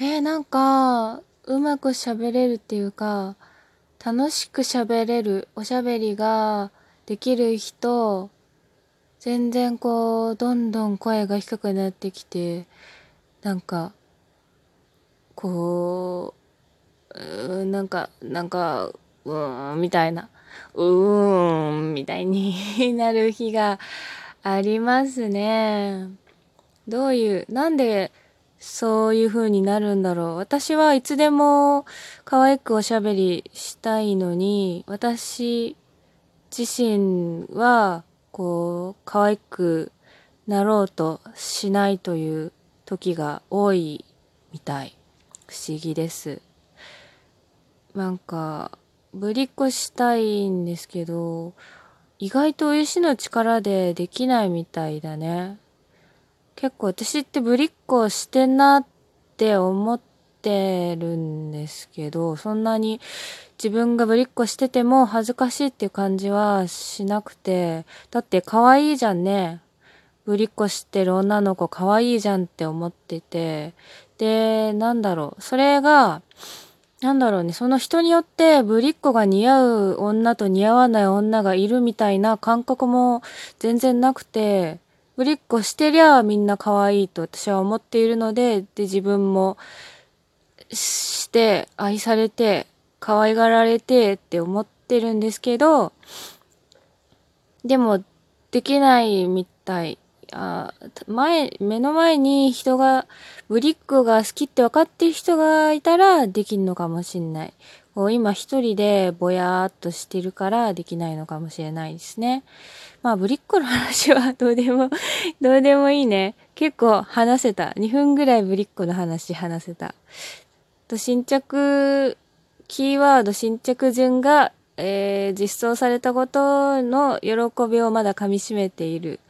えー、なんか、うまく喋れるっていうか、楽しく喋れる、おしゃべりができる人、全然こう、どんどん声が低くなってきて、なんか、こう、うなんか、なんか、うーん、みたいな、うーん、みたいに なる日がありますね。どういう、なんでそういう風になるんだろう。私はいつでも可愛くおしゃべりしたいのに、私自身は、こう、可愛くなろうとしないという時が多いみたい。不思議です。なんか、ぶりっこしたいんですけど、意外と意志の力でできないみたいだね。結構私ってぶりっ子してなって思ってるんですけど、そんなに自分がぶりっ子してても恥ずかしいっていう感じはしなくて、だって可愛いじゃんね。ぶりっ子してる女の子可愛いじゃんって思ってて、で、なんだろう、それが、なんだろうね、その人によってぶりっ子が似合う女と似合わない女がいるみたいな感覚も全然なくて、ぶりっ子してりゃみんな可愛いと私は思っているので、で、自分もして愛されて可愛がられてって思ってるんですけど、でもできないみたい。あ前、目の前に人が、ぶりっ子が好きって分かってる人がいたらできんのかもしんない。こう今一人でぼやーっとしてるからできないのかもしれないですね。まあ、ぶりっ子の話はどうでも どうでもいいね。結構話せた。2分ぐらいぶりっ子の話話せた。と、新着、キーワード新着順が、えー、実装されたことの喜びをまだ噛み締めている。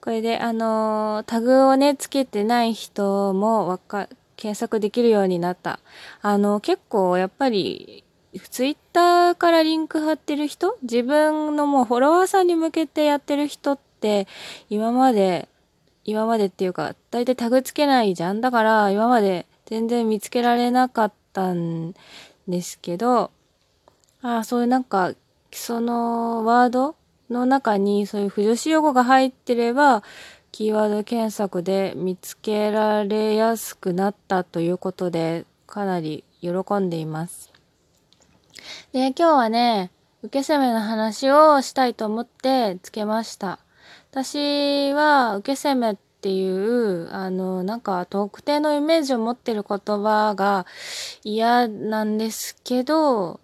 これで、あのー、タグをね、つけてない人もわか、検索できるようになった。あの、結構やっぱりツイッターからリンク貼ってる人自分のもうフォロワーさんに向けてやってる人って今まで、今までっていうか、大体タグつけないじゃん。だから今まで全然見つけられなかったんですけど、ああ、そういうなんか、そのワードの中にそういう不女子用語が入ってれば、キーワード検索で見つけられやすくなったということで、かなり喜んでいます。で、今日はね、受け攻めの話をしたいと思ってつけました。私は受け攻めっていう、あの、なんか特定のイメージを持ってる言葉が嫌なんですけど、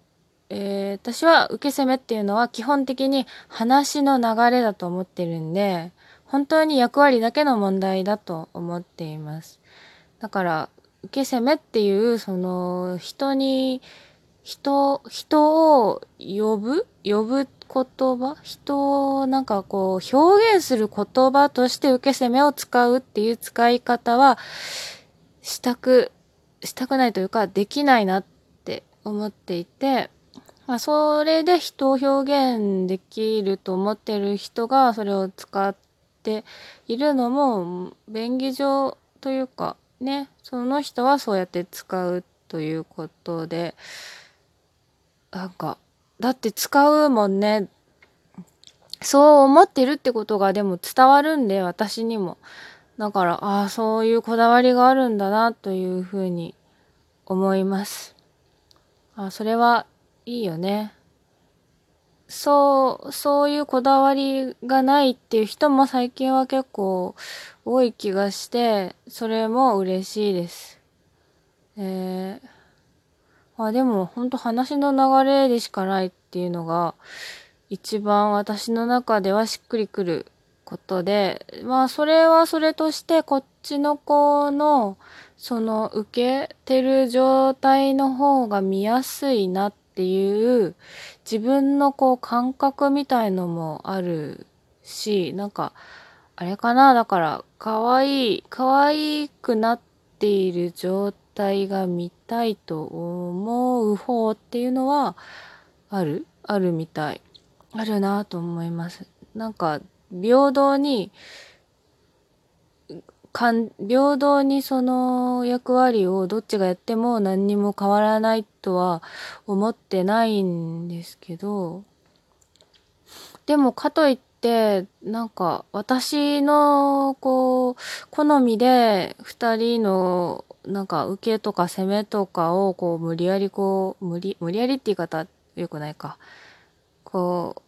えー、私は受け攻めっていうのは基本的に話の流れだと思ってるんで、本当に役割だけの問題だと思っています。だから、受け攻めっていう、その、人に、人、人を呼ぶ呼ぶ言葉人をなんかこう表現する言葉として受け攻めを使うっていう使い方はしたく、したくないというかできないなって思っていて、まあそれで人を表現できると思ってる人がそれを使ってているのも便宜上というかね、その人はそうやって使うということで、なんか、だって使うもんね。そう思ってるってことがでも伝わるんで、私にも。だから、ああ、そういうこだわりがあるんだな、というふうに思います。あそれはいいよね。そう、そういうこだわりがないっていう人も最近は結構多い気がして、それも嬉しいです。えーあでも本当話の流れでしかないっていうのが一番私の中ではしっくりくることで、まあそれはそれとしてこっちの子のその受けてる状態の方が見やすいなってていう自分のこう感覚みたいのもあるし、なんかあれかなだから可愛い、可愛くなっている状態が見たいと思う方っていうのはあるあるみたい。あるなと思います。なんか平等に、平等にその役割をどっちがやっても何にも変わらないとは思ってないんですけど、でもかといって、なんか私のこう、好みで二人のなんか受けとか攻めとかをこう無理やりこう、無理、無理やりって言い方良くないか。こ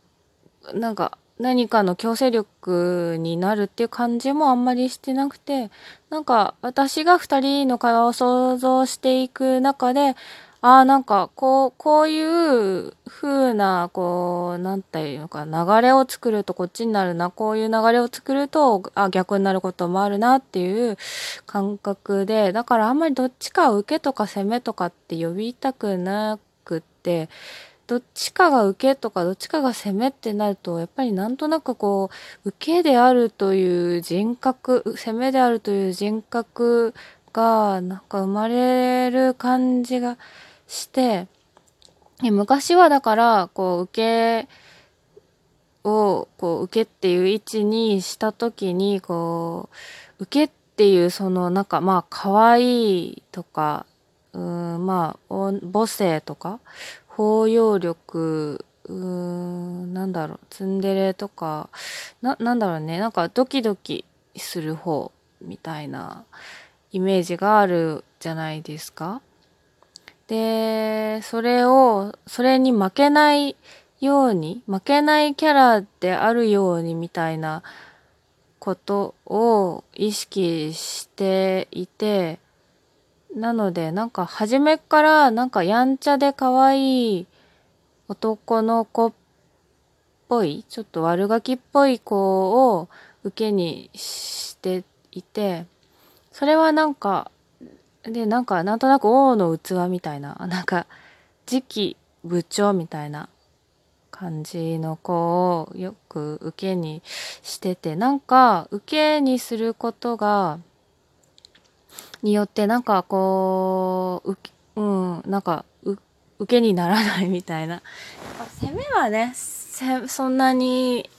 う、なんか何かの強制力になるっていう感じもあんまりしてなくて、なんか私が二人の会話を想像していく中で、ああ、なんか、こう、こういう風な、こう、なんていうのか、流れを作るとこっちになるな、こういう流れを作ると、あ、逆になることもあるなっていう感覚で、だからあんまりどっちか受けとか攻めとかって呼びたくなくって、どっちかが受けとかどっちかが攻めってなると、やっぱりなんとなくこう、受けであるという人格、攻めであるという人格が、なんか生まれる感じがして、昔はだから、こう、受けを、こう、受けっていう位置にしたときに、こう、受けっていうその、なんか、まあ、可愛いとか、うん、まあ、母性とか、包容力、うーん、なんだろう、ツンデレとか、な、なんだろうね、なんかドキドキする方みたいなイメージがあるじゃないですか。で、それを、それに負けないように、負けないキャラであるようにみたいなことを意識していて、なので、なんか初めからなんかやんちゃで可愛い男の子っぽい、ちょっと悪ガキっぽい子を受けにしていて、それはなんか、で、なんかなんとなく王の器みたいな、なんか次期部長みたいな感じの子をよく受けにしてて、なんか受けにすることが、によってなんかこう、ううん、なんかう、受けにならないみたいな。攻めはね、せそんなに、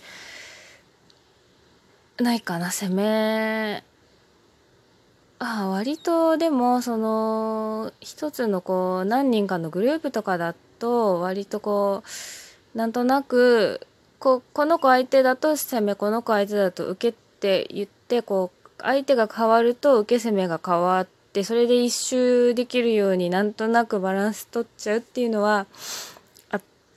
ないかな、攻め。あ割とでも、その、一つのこう、何人かのグループとかだと、割とこう、なんとなく、ここの子相手だと攻め、この子相手だと受けって言って、こう、相手が変わると受け攻めが変わってそれで一周できるようになんとなくバランス取っちゃうっていうのは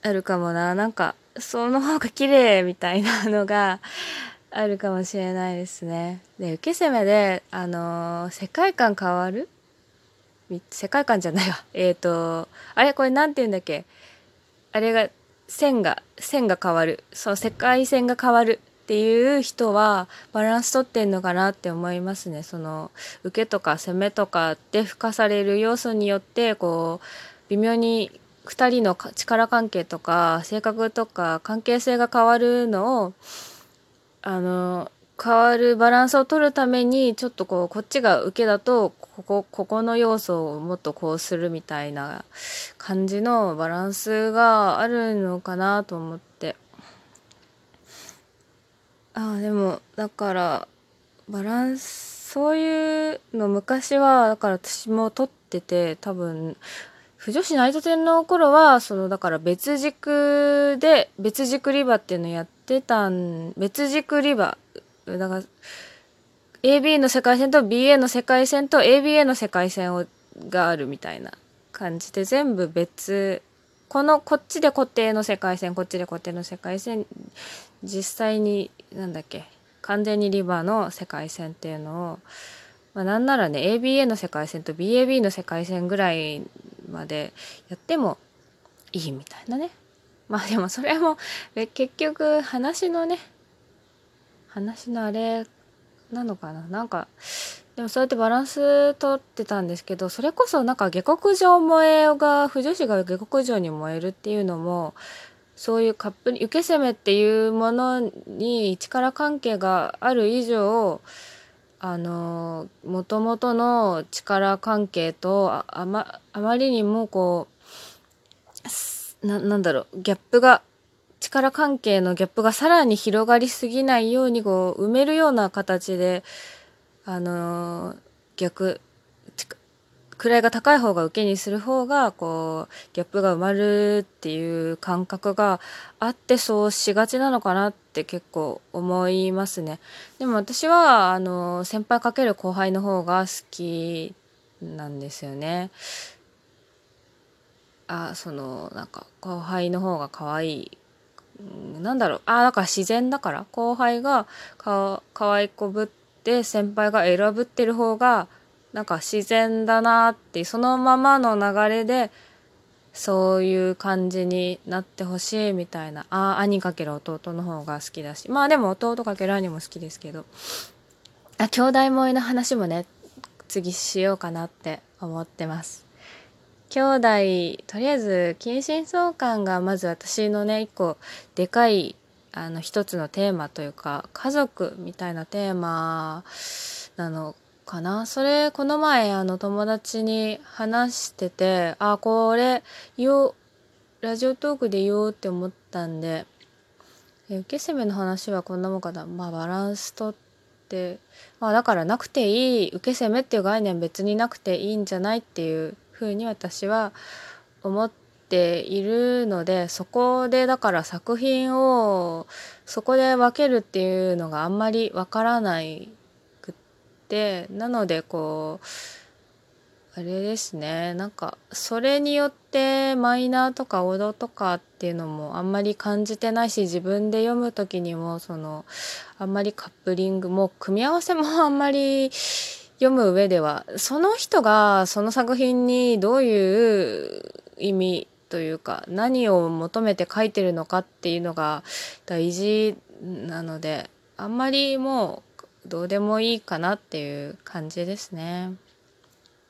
あるかもな。なんかその方が綺麗みたいなのが あるかもしれないですね。で受け攻めであのー、世界観変わる？世界観じゃないわ。えっ、ー、とあれこれ何て言うんだっけ？あれが線が線が変わる。その世界線が変わる。っていう人はバランス取ってんのかなって思いますね。その受けとか攻めとかで付加される要素によってこう微妙に2人の力関係とか性格とか関係性が変わるのをあの変わるバランスを取るためにちょっとこうこっちが受けだとここここの要素をもっとこうするみたいな感じのバランスがあるのかなと思って。ああでもだからバランスそういうの昔はだから私も撮ってて多分不女子ナイト天の頃はそのだから別軸で別軸リバっていうのやってたん別軸リバだから AB の世界線と BA の世界線と ABA の世界線をがあるみたいな感じで全部別このこっちで固定の世界線こっちで固定の世界線実際になんだっけ完全にリバーの世界線っていうのを、まあ、なんならね ABA の世界線と BAB の世界線ぐらいまでやってもいいみたいなね。まあでもそれも結局話のね話のあれなのかな。なんかでもそうやってバランス取ってたんですけどそれこそなんか下克上萌えが不女子が下克上に燃えるっていうのもそういうカップ受け攻めっていうものに力関係がある以上あのもともとの力関係とああまあまりにもこうななんだろうギャップが力関係のギャップがさらに広がりすぎないようにこう埋めるような形であの逆位が高い方が受けにする方がこうギャップが埋まるっていう感覚があってそうしがちなのかなって結構思いますねでも私はあの先輩かける後輩の方が好きなんですよねあそのなんか後輩の方が可愛いなんだろうあだから自然だから後輩がか可愛いこぶって先輩が選ぶってる方がなんか自然だなってそのままの流れでそういう感じになってほしいみたいな。あ兄かける弟の方が好きだし。まあでも弟かける兄も好きですけど。あ兄弟萌えの話もね次しようかなって思ってます。兄弟とりあえず近親相関がまず私のね一個でかいあの一つのテーマというか家族みたいなテーマなのかな。それこの前あの友達に話しててあこれ言おうラジオトークで言おうって思ったんで受け攻めの話はこんなもんかな。まあバランスとってまあだからなくていい受け攻めっていう概念別になくていいんじゃないっていうふうに私は思ってているのでそこでだから作品をそこで分けるっていうのがあんまりわからないてなのでこうあれですね。なんかそれによってマイナーとかオドとかっていうのもあんまり感じてないし自分で読む時にもそのあんまりカップリングも組み合わせもあんまり読む上ではその人がその作品にどういう意味というか何を求めて書いてるのかっていうのが大事なのであんまりもうどうでもいいかなっていう感じですね。